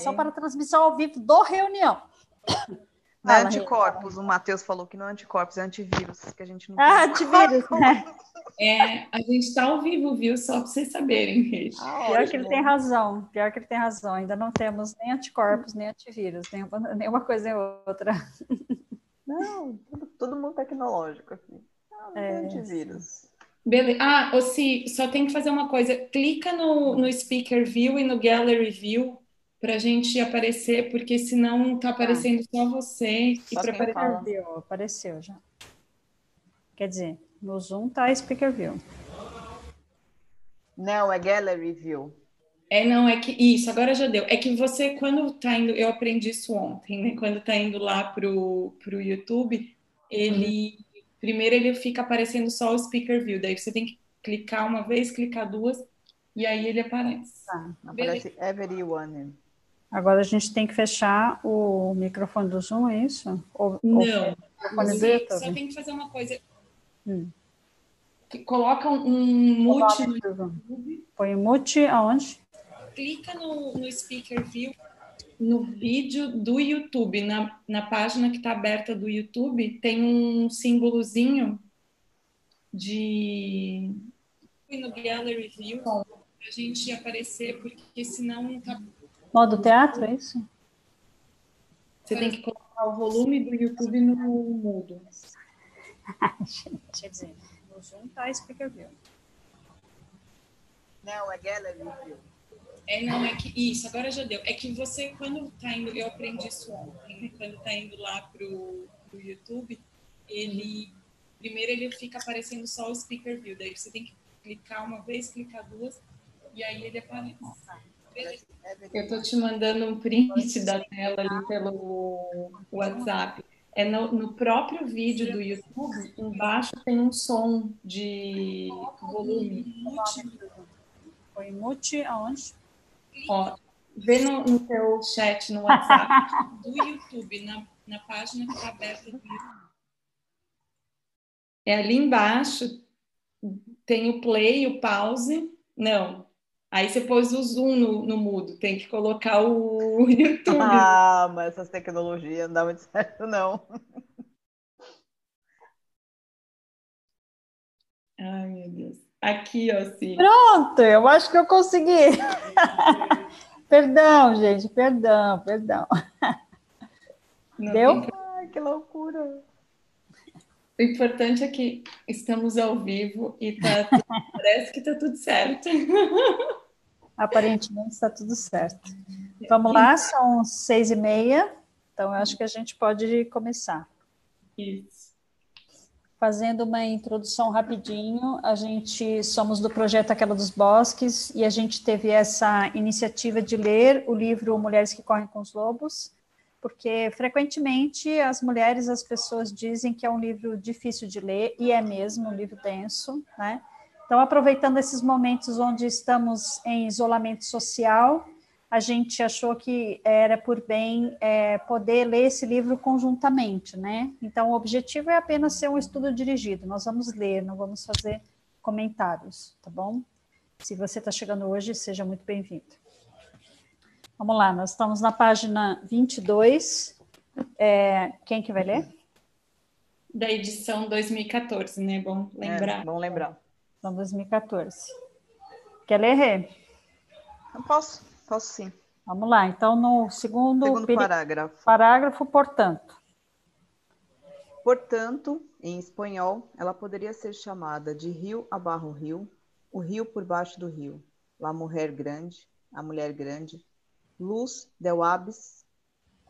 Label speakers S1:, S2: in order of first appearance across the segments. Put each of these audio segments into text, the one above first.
S1: Só para transmissão ao vivo do reunião.
S2: Não é anticorpos, o Matheus falou que não é anticorpos, é antivírus, que a gente não
S1: Ah, antivírus, né?
S3: É, a gente está ao vivo, viu? Só para vocês saberem, gente.
S1: Ah, Pior que ele tem razão, pior que ele tem razão. Ainda não temos nem anticorpos, nem antivírus, nenhuma, nenhuma coisa nem outra.
S2: Não, tudo, todo mundo tecnológico aqui. Não, não é, tem antivírus.
S3: Beleza. Ah, Si, só tem que fazer uma coisa. Clica no, no Speaker View e no Gallery View para a gente aparecer, porque senão tá aparecendo ah. só você.
S1: Só e para aparecer. Apareceu já. Quer dizer, no Zoom tá Speaker View.
S2: Não, é Gallery View.
S3: É, não, é que isso, agora já deu. É que você, quando tá indo, eu aprendi isso ontem, né? Quando tá indo lá pro, pro YouTube, ele uhum. primeiro ele fica aparecendo só o Speaker View, daí você tem que clicar uma vez, clicar duas, e aí ele aparece.
S2: Tá, aparece everyone.
S1: Agora a gente tem que fechar o microfone do Zoom, é isso?
S3: Ou, não, ou você, só tem que fazer uma coisa. Hum. Que coloca um mute no YouTube.
S1: Põe mute aonde?
S3: Clica no, no Speaker View, no vídeo do YouTube, na, na página que está aberta do YouTube, tem um símbolozinho de no Gallery View para a gente aparecer, porque senão tá
S1: Modo teatro, é isso?
S3: Você tem que colocar o volume do YouTube no mudo.
S1: Quer dizer, no Zoom tá Speaker View.
S2: Não, é Gallery View.
S3: É, não, é que isso, agora já deu. É que você, quando tá indo, eu aprendi isso ontem, né? quando tá indo lá pro, pro YouTube, ele primeiro ele fica aparecendo só o speaker view, daí você tem que clicar uma vez, clicar duas, e aí ele aparece. Eu tô te mandando um print da tela ali pelo WhatsApp. É no, no, próprio vídeo do YouTube, embaixo tem um som de volume.
S1: Foi mute aonde?
S3: Ó, vê no, no teu chat no WhatsApp do YouTube, na, na página que está aberta do YouTube. É ali embaixo, tem o play, o pause. Não, Aí você pôs o zoom no, no mudo, tem que colocar o YouTube.
S2: Ah, mas essas tecnologias não dá muito certo, não.
S3: Ai, meu Deus. Aqui, ó, sim.
S1: Pronto, eu acho que eu consegui. perdão, gente, perdão, perdão.
S2: Não Deu? Tem... Ai, que loucura.
S3: O importante é que estamos ao vivo e tá, parece que tá tudo certo.
S1: Aparentemente está tudo certo. Vamos lá, são seis e meia, então eu acho que a gente pode começar.
S3: Isso.
S1: Fazendo uma introdução rapidinho, a gente somos do projeto Aquela dos Bosques e a gente teve essa iniciativa de ler o livro Mulheres que Correm com os Lobos, porque frequentemente as mulheres, as pessoas dizem que é um livro difícil de ler, e é mesmo um livro denso, né? Então, aproveitando esses momentos onde estamos em isolamento social, a gente achou que era por bem é, poder ler esse livro conjuntamente, né? Então, o objetivo é apenas ser um estudo dirigido, nós vamos ler, não vamos fazer comentários, tá bom? Se você está chegando hoje, seja muito bem-vindo. Vamos lá, nós estamos na página 22. É, quem que vai ler?
S3: Da edição 2014, né? Bom lembrar.
S2: É, bom lembrar.
S1: Então, 2014. Quer ler, Rê?
S2: Eu posso, posso sim.
S1: Vamos lá, então no segundo,
S2: segundo parágrafo.
S1: Parágrafo, portanto.
S2: Portanto, em espanhol, ela poderia ser chamada de rio abarro rio, o rio por baixo do rio, la mulher grande, a mulher grande, luz del abis,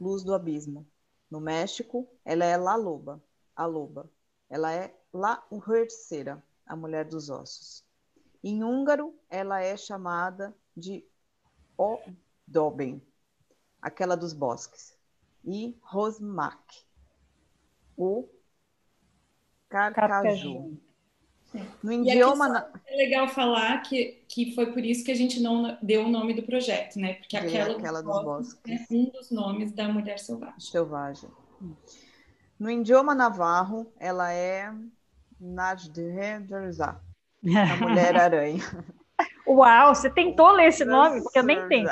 S2: luz do abismo. No México, ela é la loba, a loba. Ela é la terceira, a mulher dos ossos. Em húngaro, ela é chamada de Odoben, aquela dos bosques, e Rosmak, o carcaju.
S3: No idioma. É legal falar que, que foi por isso que a gente não deu o nome do projeto, né? Porque aquela,
S2: aquela dos, dos bosques,
S3: bosques é um dos nomes da mulher selvagem.
S2: Selvagem. No idioma navarro, ela é Najdreza, a Mulher-Aranha.
S1: Uau, você tentou ler esse nome? Porque eu nem tenho.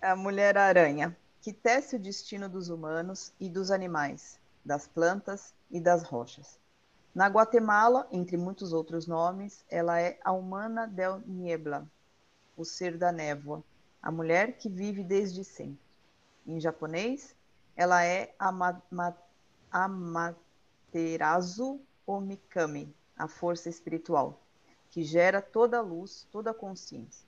S2: A mulher aranha, que tece o destino dos humanos e dos animais, das plantas e das rochas. Na Guatemala, entre muitos outros nomes, ela é a humana del niebla, o ser da névoa, a mulher que vive desde sempre. Em japonês, ela é Amaterasu Omikami, a força espiritual, que gera toda a luz, toda a consciência.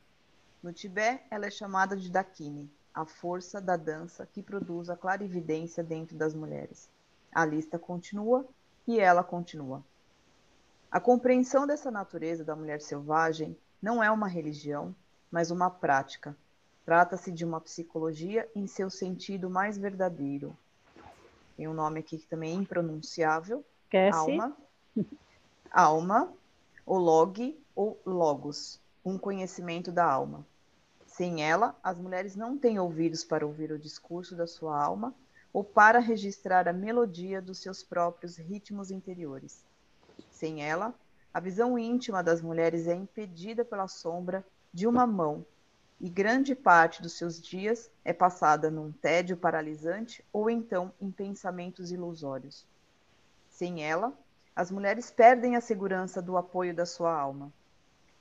S2: No Tibete, ela é chamada de Dakini, a força da dança que produz a clarividência dentro das mulheres. A lista continua e ela continua. A compreensão dessa natureza da mulher selvagem não é uma religião, mas uma prática. Trata-se de uma psicologia em seu sentido mais verdadeiro. Tem um nome aqui que também é impronunciável.
S1: Esquece.
S2: Alma. Alma, ou log, ou logos, um conhecimento da alma. Sem ela, as mulheres não têm ouvidos para ouvir o discurso da sua alma ou para registrar a melodia dos seus próprios ritmos interiores. Sem ela, a visão íntima das mulheres é impedida pela sombra de uma mão e grande parte dos seus dias é passada num tédio paralisante ou então em pensamentos ilusórios. Sem ela, as mulheres perdem a segurança do apoio da sua alma.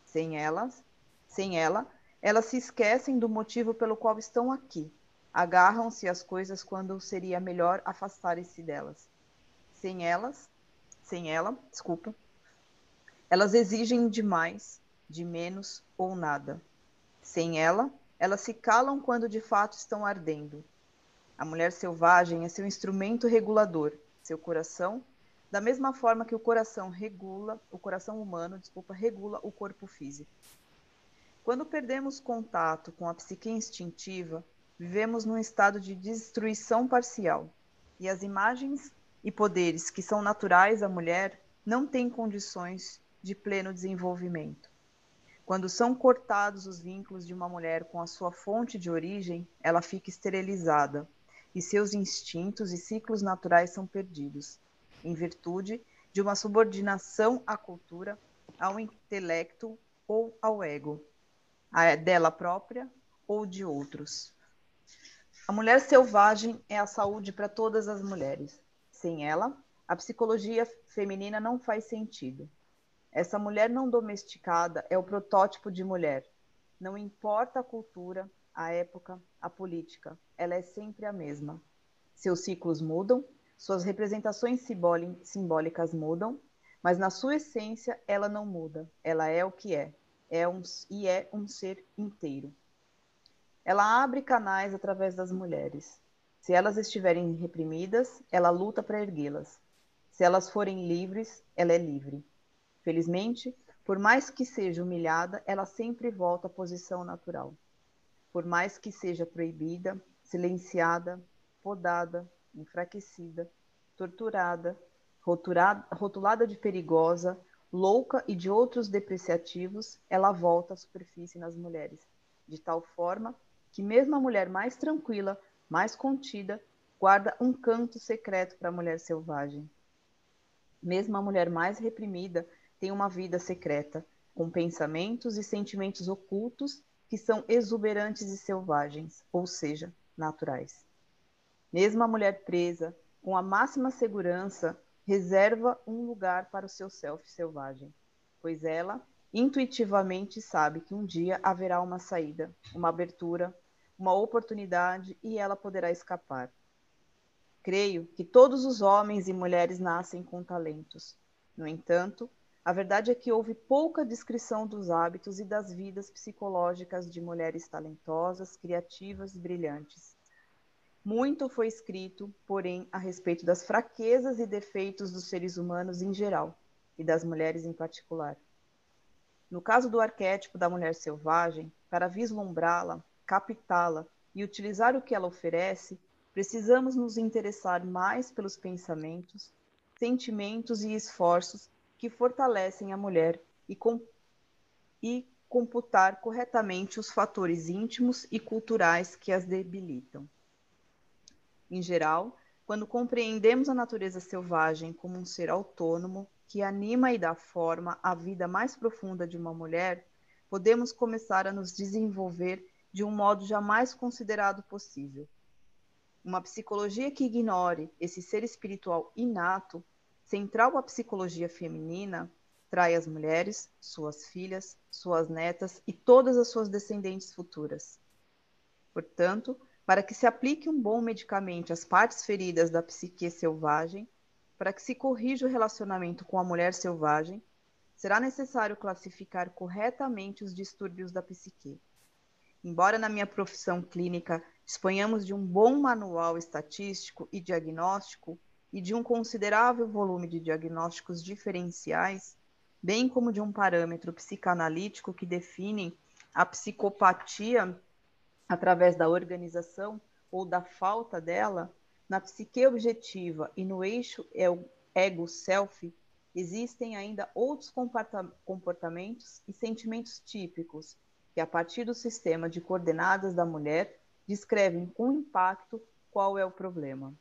S2: Sem elas, sem ela, elas se esquecem do motivo pelo qual estão aqui. Agarram-se às coisas quando seria melhor afastarem-se delas. Sem elas, sem ela, desculpa, elas exigem demais, de menos ou nada. Sem ela, elas se calam quando de fato estão ardendo. A mulher selvagem é seu instrumento regulador, seu coração, da mesma forma que o coração regula, o coração humano, desculpa, regula o corpo físico. Quando perdemos contato com a psique instintiva, vivemos num estado de destruição parcial, e as imagens e poderes que são naturais à mulher não têm condições de pleno desenvolvimento. Quando são cortados os vínculos de uma mulher com a sua fonte de origem, ela fica esterilizada e seus instintos e ciclos naturais são perdidos, em virtude de uma subordinação à cultura, ao intelecto ou ao ego, dela própria ou de outros. A mulher selvagem é a saúde para todas as mulheres. Sem ela, a psicologia feminina não faz sentido. Essa mulher não domesticada é o protótipo de mulher. Não importa a cultura, a época, a política, ela é sempre a mesma. Seus ciclos mudam, suas representações simbólicas mudam, mas na sua essência ela não muda. Ela é o que é, é um, e é um ser inteiro. Ela abre canais através das mulheres. Se elas estiverem reprimidas, ela luta para erguê-las. Se elas forem livres, ela é livre. Felizmente, por mais que seja humilhada, ela sempre volta à posição natural. Por mais que seja proibida, silenciada, podada, enfraquecida, torturada, rotulada, rotulada de perigosa, louca e de outros depreciativos, ela volta à superfície nas mulheres, de tal forma que mesmo a mulher mais tranquila, mais contida, guarda um canto secreto para a mulher selvagem. Mesmo a mulher mais reprimida tem uma vida secreta, com pensamentos e sentimentos ocultos que são exuberantes e selvagens, ou seja, naturais. Mesmo a mulher presa, com a máxima segurança, reserva um lugar para o seu self selvagem, pois ela intuitivamente sabe que um dia haverá uma saída, uma abertura, uma oportunidade e ela poderá escapar. Creio que todos os homens e mulheres nascem com talentos. No entanto, a verdade é que houve pouca descrição dos hábitos e das vidas psicológicas de mulheres talentosas, criativas brilhantes. Muito foi escrito, porém, a respeito das fraquezas e defeitos dos seres humanos em geral e das mulheres em particular. No caso do arquétipo da mulher selvagem, para vislumbrá-la, captá-la e utilizar o que ela oferece, precisamos nos interessar mais pelos pensamentos, sentimentos e esforços que fortalecem a mulher e, com, e computar corretamente os fatores íntimos e culturais que as debilitam. Em geral, quando compreendemos a natureza selvagem como um ser autônomo que anima e dá forma à vida mais profunda de uma mulher, podemos começar a nos desenvolver de um modo jamais considerado possível. Uma psicologia que ignore esse ser espiritual inato, central à psicologia feminina, trai as mulheres, suas filhas, suas netas e todas as suas descendentes futuras. Portanto, para que se aplique um bom medicamento às partes feridas da psique selvagem, para que se corrija o relacionamento com a mulher selvagem, será necessário classificar corretamente os distúrbios da psique. Embora na minha profissão clínica disponhamos de um bom manual estatístico e diagnóstico e de um considerável volume de diagnósticos diferenciais, bem como de um parâmetro psicanalítico que definem a psicopatia através da organização ou da falta dela, na psique objetiva e no eixo ego-self, existem ainda outros comportamentos e sentimentos típicos que, a partir do sistema de coordenadas da mulher, descrevem com impacto qual é o problema.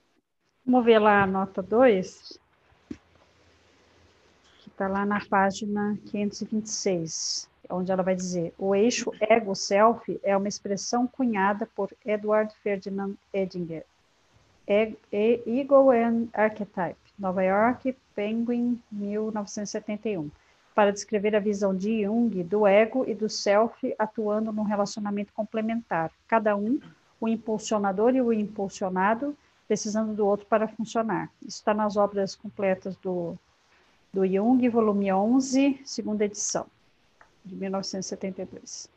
S1: Vamos ver lá a nota 2, que está lá na página 526, onde ela vai dizer: o eixo ego-self é uma expressão cunhada por Edward Ferdinand Edinger. Ego and Archetype, Nova York, Penguin, 1971 para descrever a visão de Jung do ego e do self atuando num relacionamento complementar, cada um, o impulsionador e o impulsionado, precisando do outro para funcionar. Isso está nas obras completas do, do Jung, volume 11, segunda edição, de 1972.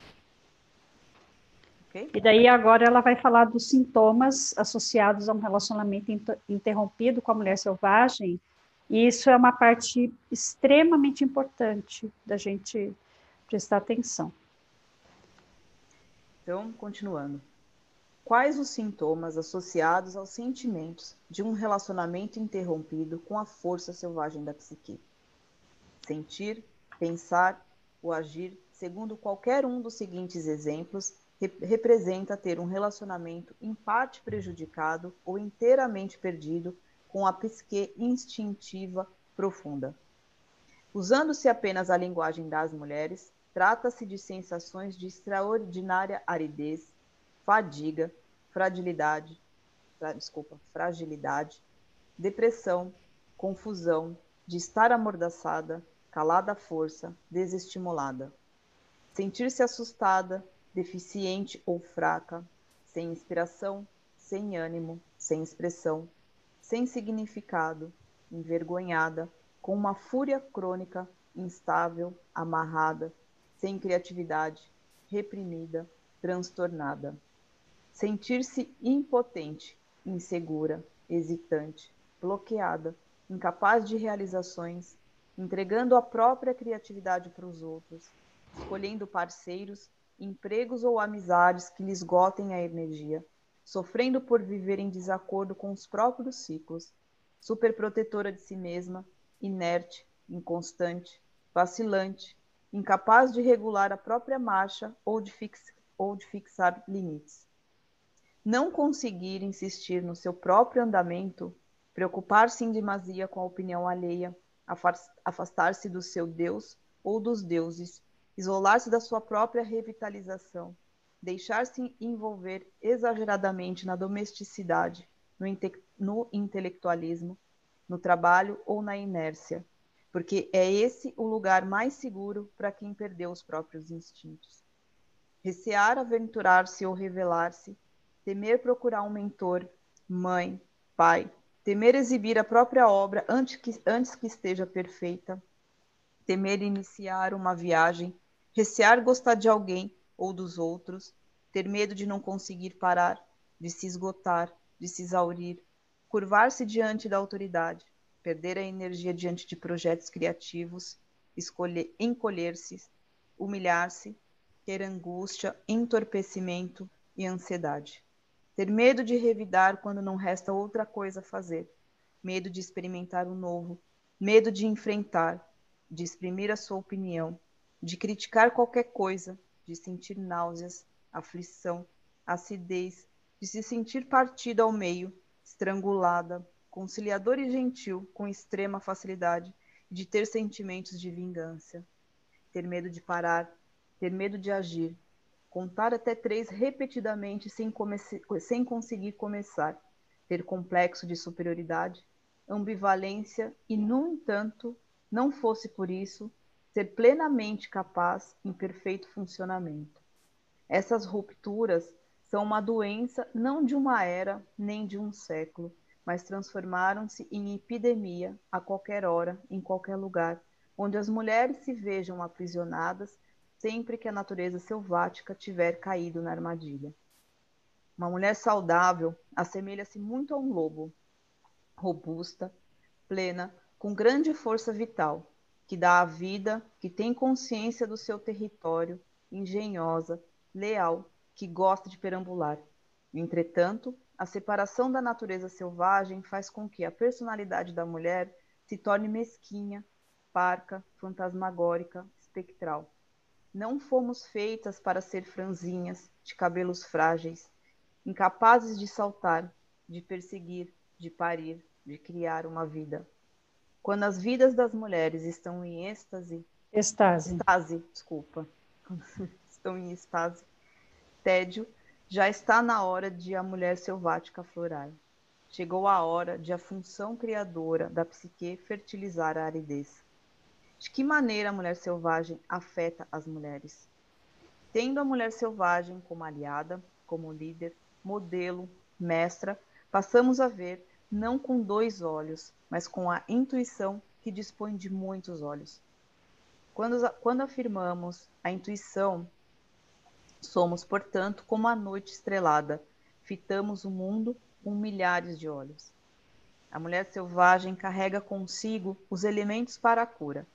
S1: Okay. E daí agora ela vai falar dos sintomas associados a um relacionamento interrompido com a mulher selvagem, e isso é uma parte extremamente importante da gente prestar atenção.
S2: Então, continuando. Quais os sintomas associados aos sentimentos de um relacionamento interrompido com a força selvagem da psique? Sentir, pensar ou agir segundo qualquer um dos seguintes exemplos representa ter um relacionamento em parte prejudicado ou inteiramente perdido com a psique instintiva profunda. Usando-se apenas a linguagem das mulheres, trata-se de sensações de extraordinária aridez, fadiga, fragilidade, fra, desculpa, fragilidade, depressão, confusão, de estar amordaçada, calada à força, desestimulada. Sentir-se assustada, deficiente ou fraca, sem inspiração, sem ânimo, sem expressão, sem significado, envergonhada, com uma fúria crônica, instável, amarrada, sem criatividade, reprimida, transtornada. Sentir-se impotente, insegura, hesitante, bloqueada, incapaz de realizações, entregando a própria criatividade para os outros, escolhendo parceiros, empregos ou amizades que lhe esgotem a energia, sofrendo por viver em desacordo com os próprios ciclos, superprotetora de si mesma, inerte, inconstante, vacilante, incapaz de regular a própria marcha ou de, fix, ou de fixar limites. Não conseguir insistir no seu próprio andamento, preocupar-se em demasia com a opinião alheia, afastar-se do seu Deus ou dos deuses, isolar-se da sua própria revitalização, deixar-se envolver exageradamente na domesticidade, no, inte no intelectualismo, no trabalho ou na inércia, porque é esse o lugar mais seguro para quem perdeu os próprios instintos. Recear aventurar-se ou revelar-se, temer procurar um mentor, mãe, pai, temer exibir a própria obra antes que, antes que esteja perfeita, temer iniciar uma viagem, recear gostar de alguém ou dos outros, ter medo de não conseguir parar, de se esgotar, de se exaurir, curvar-se diante da autoridade, perder a energia diante de projetos criativos, escolher, encolher-se, humilhar-se, ter angústia, entorpecimento e ansiedade. Ter medo de revidar quando não resta outra coisa a fazer, medo de experimentar o novo, medo de enfrentar, de exprimir a sua opinião, de criticar qualquer coisa, de sentir náuseas, aflição, acidez, de se sentir partida ao meio, estrangulada, conciliador e gentil com extrema facilidade, de ter sentimentos de vingança, ter medo de parar, ter medo de agir, contar até três repetidamente sem, sem conseguir começar, ter complexo de superioridade, ambivalência e, no entanto, não fosse por isso, ser plenamente capaz em perfeito funcionamento. Essas rupturas são uma doença não de uma era nem de um século, mas transformaram-se em epidemia a qualquer hora, em qualquer lugar, onde as mulheres se vejam aprisionadas sempre que a natureza selvática tiver caído na armadilha. Uma mulher saudável assemelha-se muito a um lobo, robusta, plena, com grande força vital, que dá a vida, que tem consciência do seu território, engenhosa, leal, que gosta de perambular. Entretanto, a separação da natureza selvagem faz com que a personalidade da mulher se torne mesquinha, parca, fantasmagórica, espectral. Não fomos feitas para ser franzinhas, de cabelos frágeis, incapazes de saltar, de perseguir, de parir, de criar uma vida. Quando as vidas das mulheres estão em êxtase,
S1: estase,
S2: estase desculpa, estão em estase, tédio, já está na hora de a mulher selvática florar. Chegou a hora de a função criadora da psique fertilizar a aridez. De que maneira a mulher selvagem afeta as mulheres? Tendo a mulher selvagem como aliada, como líder, modelo, mestra, passamos a ver não com dois olhos, mas com a intuição que dispõe de muitos olhos. Quando, quando afirmamos a intuição, somos, portanto, como a noite estrelada, fitamos o mundo com milhares de olhos. A mulher selvagem carrega consigo os elementos para a cura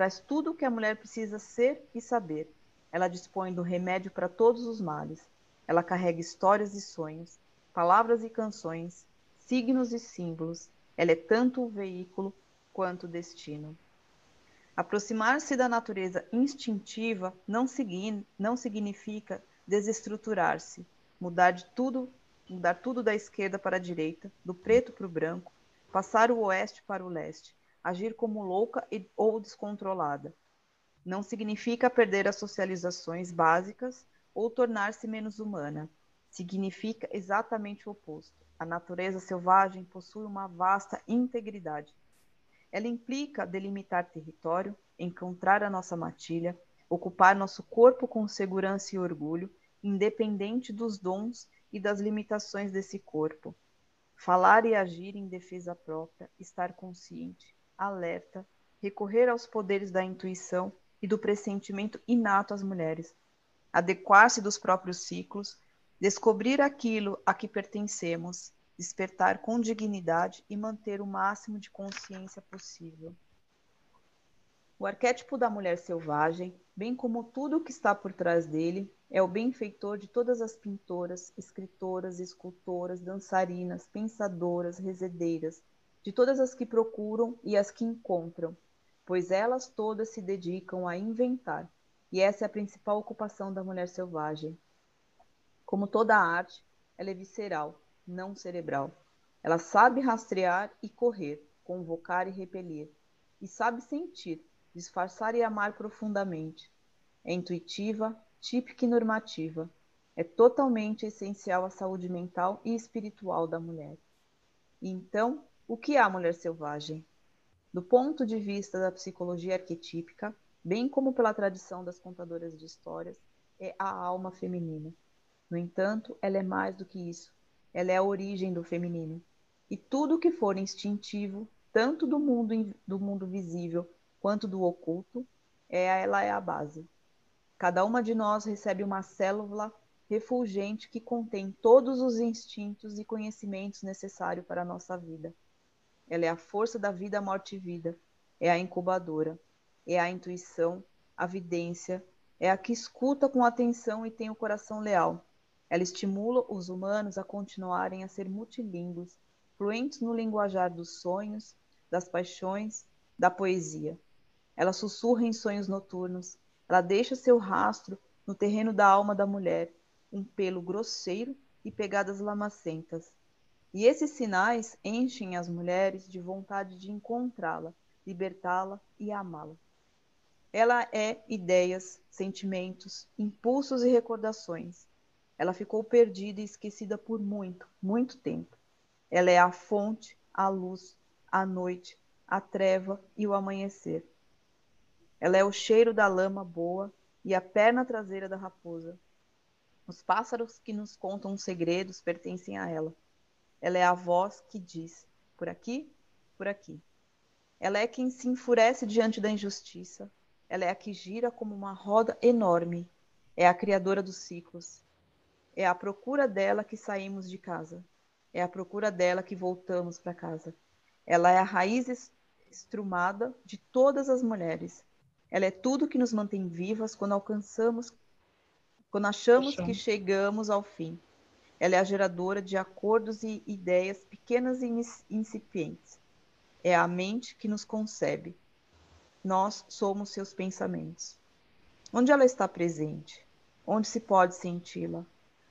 S2: traz tudo o que a mulher precisa ser e saber. Ela dispõe do remédio para todos os males. Ela carrega histórias e sonhos, palavras e canções, signos e símbolos. Ela é tanto o veículo quanto o destino. Aproximar-se da natureza instintiva não, não significa desestruturar-se, mudar de tudo, mudar tudo da esquerda para a direita, do preto para o branco, passar o oeste para o leste agir como louca ou descontrolada. Não significa perder as socializações básicas ou tornar-se menos humana. Significa exatamente o oposto. A natureza selvagem possui uma vasta integridade. Ela implica delimitar território, encontrar a nossa matilha, ocupar nosso corpo com segurança e orgulho, independente dos dons e das limitações desse corpo. Falar e agir em defesa própria, estar consciente, alerta, recorrer aos poderes da intuição e do pressentimento inato às mulheres, adequar-se dos próprios ciclos, descobrir aquilo a que pertencemos, despertar com dignidade e manter o máximo de consciência possível. O arquétipo da mulher selvagem, bem como tudo o que está por trás dele, é o benfeitor de todas as pintoras, escritoras, escultoras, dançarinas, pensadoras, rezedeiras, de todas as que procuram e as que encontram, pois elas todas se dedicam a inventar, e essa é a principal ocupação da mulher selvagem. Como toda arte, ela é visceral, não cerebral. Ela sabe rastrear e correr, convocar e repelir, e sabe sentir, disfarçar e amar profundamente. É intuitiva, típica e normativa. É totalmente essencial à saúde mental e espiritual da mulher. E então, o que é a mulher selvagem? Do ponto de vista da psicologia arquetípica, bem como pela tradição das contadoras de histórias, é a alma feminina. No entanto, ela é mais do que isso. Ela é a origem do feminino. E tudo que for instintivo, tanto do mundo, do mundo visível quanto do oculto, é, ela é a base. Cada uma de nós recebe uma célula refulgente que contém todos os instintos e conhecimentos necessários para a nossa vida. Ela é a força da vida, morte e vida. É a incubadora. É a intuição, a vidência. É a que escuta com atenção e tem o coração leal. Ela estimula os humanos a continuarem a ser multilingües, fluentes no linguajar dos sonhos, das paixões, da poesia. Ela sussurra em sonhos noturnos. Ela deixa seu rastro no terreno da alma da mulher, um pelo grosseiro e pegadas lamacentas. E esses sinais enchem as mulheres de vontade de encontrá-la, libertá-la e amá-la. Ela é ideias, sentimentos, impulsos e recordações. Ela ficou perdida e esquecida por muito, muito tempo. Ela é a fonte, a luz, a noite, a treva e o amanhecer. Ela é o cheiro da lama boa e a perna traseira da raposa. Os pássaros que nos contam segredos pertencem a ela. Ela é a voz que diz: por aqui, por aqui. Ela é quem se enfurece diante da injustiça. Ela é a que gira como uma roda enorme. É a criadora dos ciclos. É à procura dela que saímos de casa. É à procura dela que voltamos para casa. Ela é a raiz estrumada de todas as mulheres. Ela é tudo que nos mantém vivas quando alcançamos, quando achamos que chegamos ao fim. Ela é a geradora de acordos e ideias pequenas e incipientes. É a mente que nos concebe. Nós somos seus pensamentos. Onde ela está presente? Onde se pode senti-la?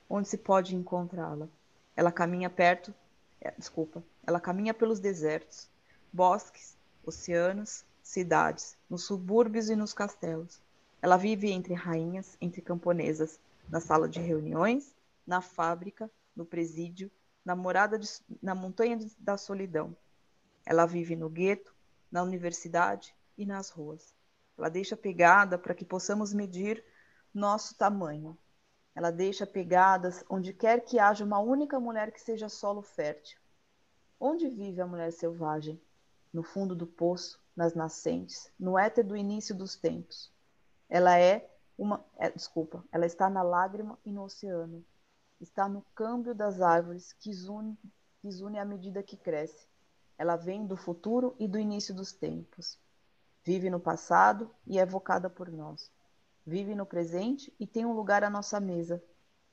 S2: Onde se pode encontrá-la? Ela caminha perto, é, desculpa, ela caminha pelos desertos, bosques, oceanos, cidades, nos subúrbios e nos castelos. Ela vive entre rainhas, entre camponesas, na sala de reuniões, na fábrica, no presídio, na morada de, na montanha de, da solidão. Ela vive no gueto, na universidade e nas ruas. Ela deixa pegada para que possamos medir nosso tamanho. Ela deixa pegadas onde quer que haja uma única mulher que seja solo fértil. Onde vive a mulher selvagem? No fundo do poço, nas nascentes, no éter do início dos tempos. Ela é uma, é, desculpa, ela está na lágrima e no oceano, está no câmbio das árvores que zune, que zune à medida que cresce. Ela vem do futuro e do início dos tempos. Vive no passado e é evocada por nós. Vive no presente e tem um lugar à nossa mesa.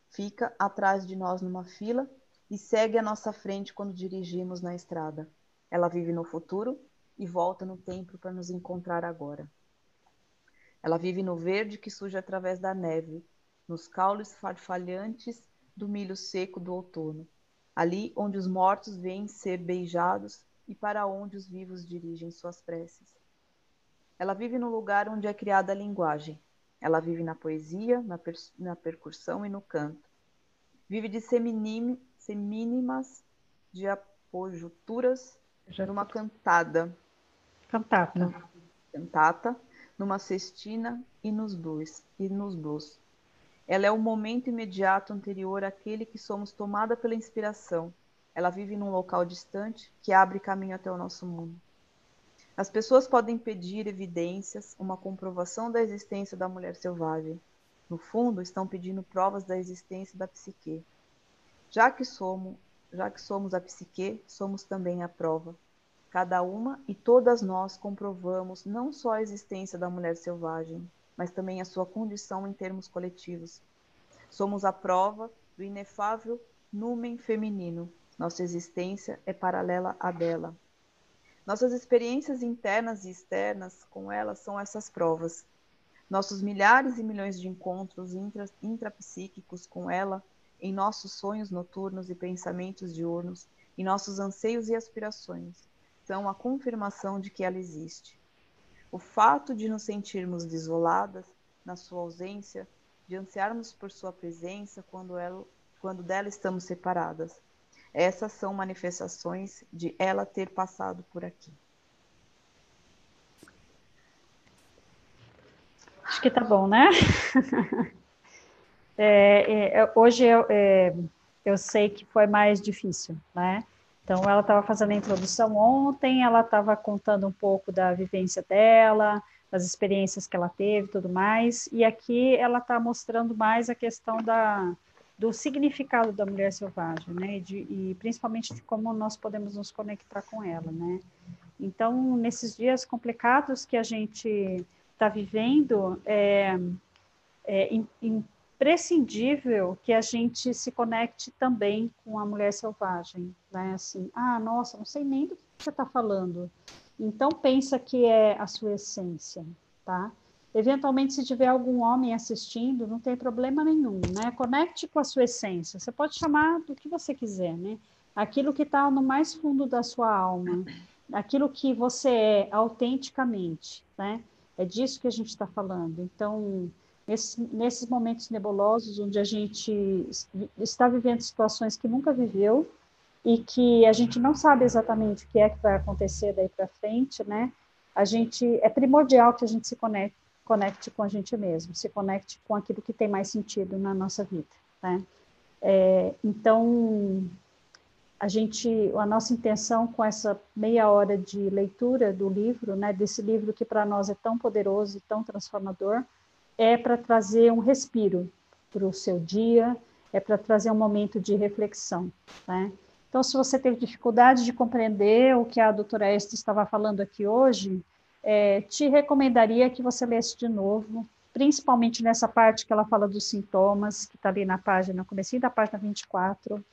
S2: Fica atrás de nós numa fila e segue à nossa frente quando dirigimos na estrada. Ela vive no futuro e volta no tempo para nos encontrar agora. Ela vive no verde que surge através da neve, nos caules farfalhantes do milho seco do outono, ali onde os mortos vêm ser beijados e para onde os vivos dirigem suas preces. Ela vive no lugar onde é criada a linguagem. Ela vive na poesia, na, per na percussão e no canto. Vive de semínimas, de apojuturas, numa cantada.
S1: Cantata.
S2: Cantata, numa cestina e nos blues. E nos blues. Ela é o momento imediato anterior àquele que somos tomada pela inspiração. Ela vive num local distante que abre caminho até o nosso mundo. As pessoas podem pedir evidências, uma comprovação da existência da mulher selvagem. No fundo, estão pedindo provas da existência da psique. Já que somos, já que somos a psique, somos também a prova. Cada uma e todas nós comprovamos não só a existência da mulher selvagem, mas também a sua condição em termos coletivos. Somos a prova do inefável numen feminino. Nossa existência é paralela à dela. Nossas experiências internas e externas com ela são essas provas. Nossos milhares e milhões de encontros intra, intrapsíquicos com ela, em nossos sonhos noturnos e pensamentos diurnos, em nossos anseios e aspirações, são a confirmação de que ela existe. O fato de nos sentirmos desoladas na sua ausência, de ansiarmos por sua presença quando, ela, quando dela estamos separadas. Essas são manifestações de ela ter passado por aqui.
S1: Acho que tá bom, né? é, é, hoje eu, é, eu sei que foi mais difícil, né? Então, ela estava fazendo a introdução ontem, ela estava contando um pouco da vivência dela, das experiências que ela teve tudo mais, e aqui ela está mostrando mais a questão da, do significado da mulher selvagem, né, de, e principalmente de como nós podemos nos conectar com ela, né. Então, nesses dias complicados que a gente está vivendo, é, é, prescindível que a gente se conecte também com a mulher selvagem, né? Assim, ah, nossa, não sei nem do que você está falando. Então pensa que é a sua essência, tá? Eventualmente, se tiver algum homem assistindo, não tem problema nenhum, né? Conecte com a sua essência. Você pode chamar do que você quiser, né? Aquilo que está no mais fundo da sua alma, aquilo que você é autenticamente, né? É disso que a gente está falando. Então, esse, nesses momentos nebulosos, onde a gente está vivendo situações que nunca viveu e que a gente não sabe exatamente o que é que vai acontecer daí para frente, né? A gente é primordial que a gente se conecte, conecte com a gente mesmo, se conecte com aquilo que tem mais sentido na nossa vida, né? É, então, a gente, a nossa intenção com essa meia hora de leitura do livro, né, desse livro que para nós é tão poderoso e tão transformador, é para trazer um respiro para o seu dia, é para trazer um momento de reflexão, né? Então, se você teve dificuldade de compreender o que a doutora Esther estava falando aqui hoje, é, te recomendaria que você lesse de novo, principalmente nessa parte que ela fala dos sintomas, que está ali na página, no da página 24,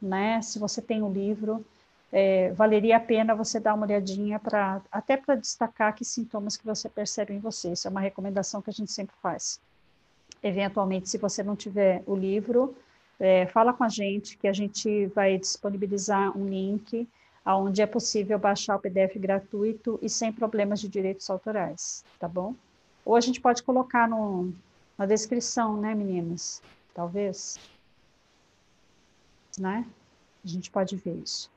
S1: né? Se você tem o um livro, é, valeria a pena você dar uma olhadinha para até para destacar que sintomas que você percebe em você. Isso é uma recomendação que a gente sempre faz. Eventualmente, se você não tiver o livro, é, fala com a gente que a gente vai disponibilizar um link onde é possível baixar o PDF gratuito e sem problemas de direitos autorais, tá bom? Ou a gente pode colocar no, na descrição, né, meninas? Talvez. Né? A gente pode ver isso.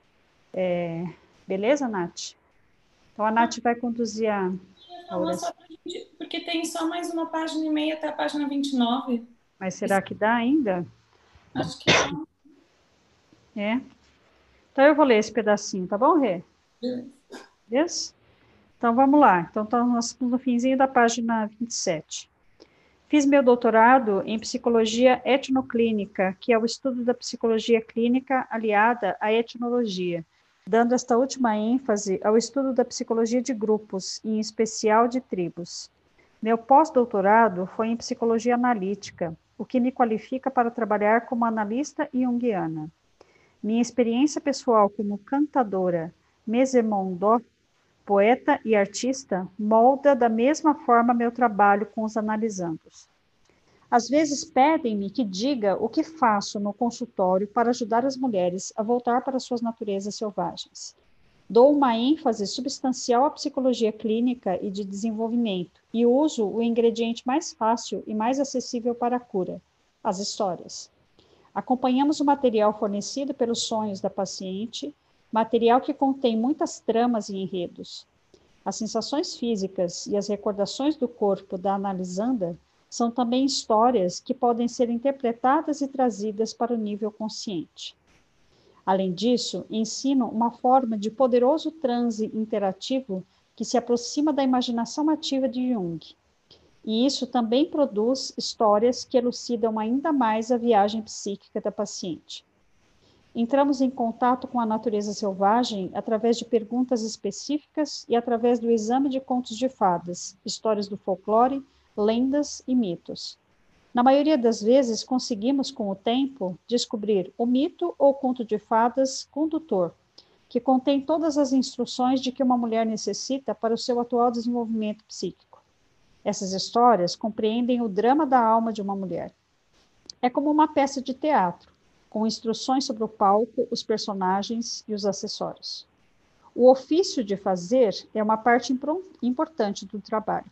S1: É, beleza, Nath? Então a Nath vai conduzir a.
S3: a porque tem só mais uma página e meia até a página 29.
S1: Mas será que dá ainda?
S3: Acho que não.
S1: É. Então eu vou ler esse pedacinho, tá bom, Rê?
S3: Beleza.
S1: Então vamos lá. Então estamos no finzinho da página 27. Fiz meu doutorado em psicologia etnoclínica, que é o estudo da psicologia clínica aliada à etnologia dando esta última ênfase ao estudo da psicologia de grupos, em especial de tribos. Meu pós-doutorado foi em psicologia analítica, o que me qualifica para trabalhar como analista junguiana. Minha experiência pessoal como cantadora, mesemondó, poeta e artista, molda da mesma forma meu trabalho com os analisandos. Às vezes pedem-me que diga o que faço no consultório para ajudar as mulheres a voltar para suas naturezas selvagens. Dou uma ênfase substancial à psicologia clínica e de desenvolvimento e uso o ingrediente mais fácil e mais acessível para a cura, as histórias. Acompanhamos o material fornecido pelos sonhos da paciente, material que contém muitas tramas e enredos. As sensações físicas e as recordações do corpo da analisanda são também histórias que podem ser interpretadas e trazidas para o nível consciente. Além disso, ensino uma forma de poderoso transe interativo que se aproxima da imaginação ativa de Jung. E isso também produz histórias que elucidam ainda mais a viagem psíquica da paciente. Entramos em contato com a natureza selvagem através de perguntas específicas e através do exame de contos de fadas, histórias do folclore lendas e mitos. Na maioria das vezes, conseguimos, com o tempo, descobrir o mito ou conto de fadas condutor, que contém todas as instruções de que uma mulher necessita para o seu atual desenvolvimento psíquico. Essas histórias compreendem o drama da alma de uma mulher. É como uma peça de teatro, com instruções sobre o palco, os personagens e os acessórios. O ofício de fazer é uma parte importante do trabalho.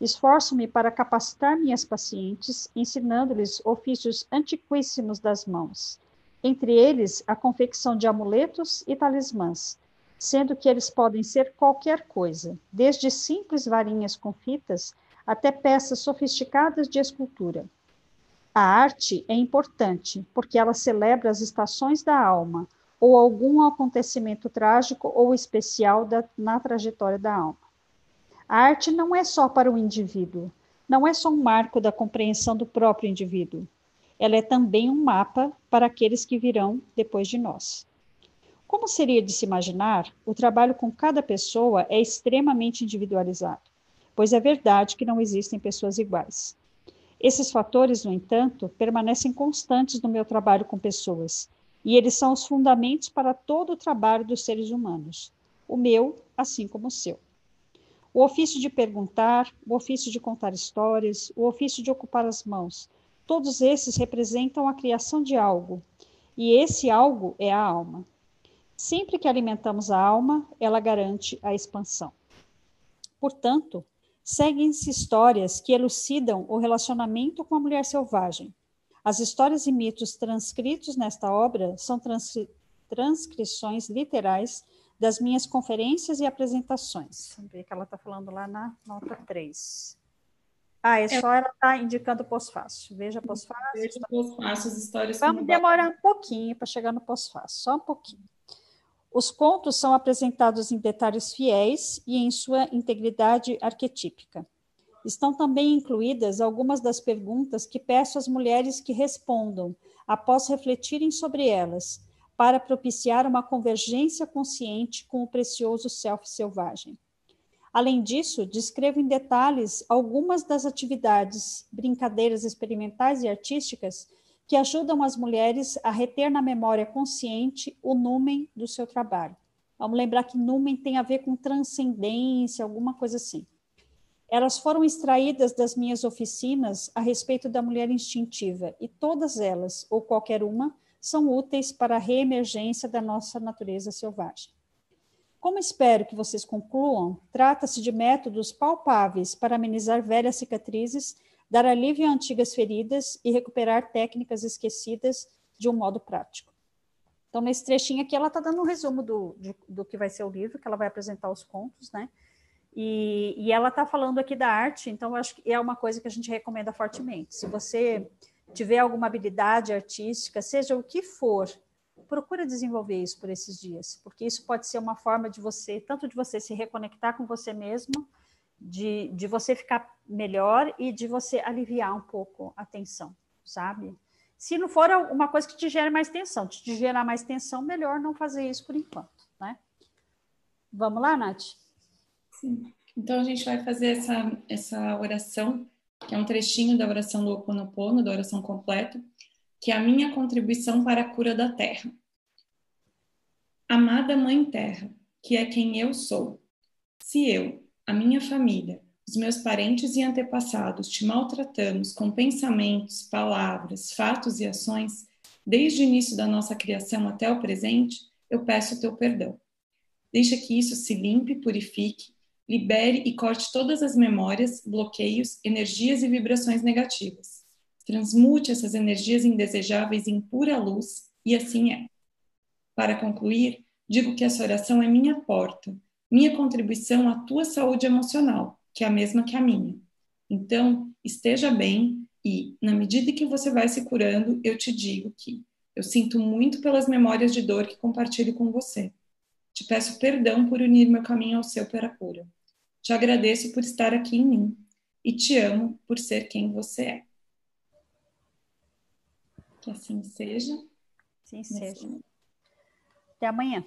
S1: Esforço-me para capacitar minhas pacientes, ensinando-lhes ofícios antiquíssimos das mãos, entre eles a confecção de amuletos e talismãs, sendo que eles podem ser qualquer coisa, desde simples varinhas com fitas até peças sofisticadas de escultura. A arte é importante porque ela celebra as estações da alma ou algum acontecimento trágico ou especial da, na trajetória da alma. A arte não é só para o indivíduo, não é só um marco da compreensão do próprio indivíduo. Ela é também um mapa para aqueles que virão depois de nós. Como seria de se imaginar, o trabalho com cada pessoa é extremamente individualizado, pois é verdade que não existem pessoas iguais. Esses fatores, no entanto, permanecem constantes no meu trabalho com pessoas, e eles são os fundamentos para todo o trabalho dos seres humanos, o meu, assim como o seu. O ofício de perguntar, o ofício de contar histórias, o ofício de ocupar as mãos, todos esses representam a criação de algo, e esse algo é a alma. Sempre que alimentamos a alma, ela garante a expansão. Portanto, seguem-se histórias que elucidam o relacionamento com a mulher selvagem. As histórias e mitos transcritos nesta obra são transcri transcrições literais das minhas conferências e apresentações. Vamos ver que ela está falando lá na nota 3. Ah, é só ela está indicando pós-fácil. Veja pós-fácil. Veja
S3: pós-fácil, as histórias.
S1: Vamos demorar um pouquinho para chegar no pós-fácil, só um pouquinho. Os contos são apresentados em detalhes fiéis e em sua integridade arquetípica. Estão também incluídas algumas das perguntas que peço às mulheres que respondam, após refletirem sobre elas, para propiciar uma convergência consciente com o precioso self selvagem. Além disso, descrevo em detalhes algumas das atividades, brincadeiras experimentais e artísticas que ajudam as mulheres a reter na memória consciente o numen do seu trabalho. Vamos lembrar que numen tem a ver com transcendência, alguma coisa assim. Elas foram extraídas das minhas oficinas a respeito da mulher instintiva, e todas elas, ou qualquer uma, são úteis para a reemergência da nossa natureza selvagem. Como espero que vocês concluam, trata-se de métodos palpáveis para amenizar velhas cicatrizes, dar alívio a antigas feridas e recuperar técnicas esquecidas de um modo prático. Então, nesse trechinho aqui, ela está dando um resumo do, de, do que vai ser o livro, que ela vai apresentar os contos, né? E, e ela está falando aqui da arte, então acho que é uma coisa que a gente recomenda fortemente. Se você tiver alguma habilidade artística, seja o que for, procura desenvolver isso por esses dias, porque isso pode ser uma forma de você, tanto de você se reconectar com você mesmo, de, de você ficar melhor e de você aliviar um pouco a tensão, sabe? Se não for uma coisa que te gere mais tensão, te gerar mais tensão, melhor não fazer isso por enquanto, né? Vamos lá, Nath?
S3: Sim. Então a gente vai fazer essa, essa oração, que é um trechinho da oração do Oponopono, da oração completa, que é a minha contribuição para a cura da terra. Amada Mãe Terra, que é quem eu sou, se eu, a minha família, os meus parentes e antepassados te maltratamos com pensamentos, palavras, fatos e ações, desde o início da nossa criação até o presente, eu peço o teu perdão. Deixa que isso se limpe, purifique, libere e corte todas as memórias, bloqueios, energias e vibrações negativas Transmute essas energias indesejáveis em pura luz, e assim é. Para concluir, digo que essa oração é minha porta, minha contribuição à tua saúde emocional, que é a mesma que a minha. Então, esteja bem e, na medida que você vai se curando, eu te digo que eu sinto muito pelas memórias de dor que compartilho com você. Te peço perdão por unir meu caminho ao seu para a cura. Te agradeço por estar aqui em mim e te amo por ser quem você é. Que assim seja.
S1: Sim, seja. Até amanhã.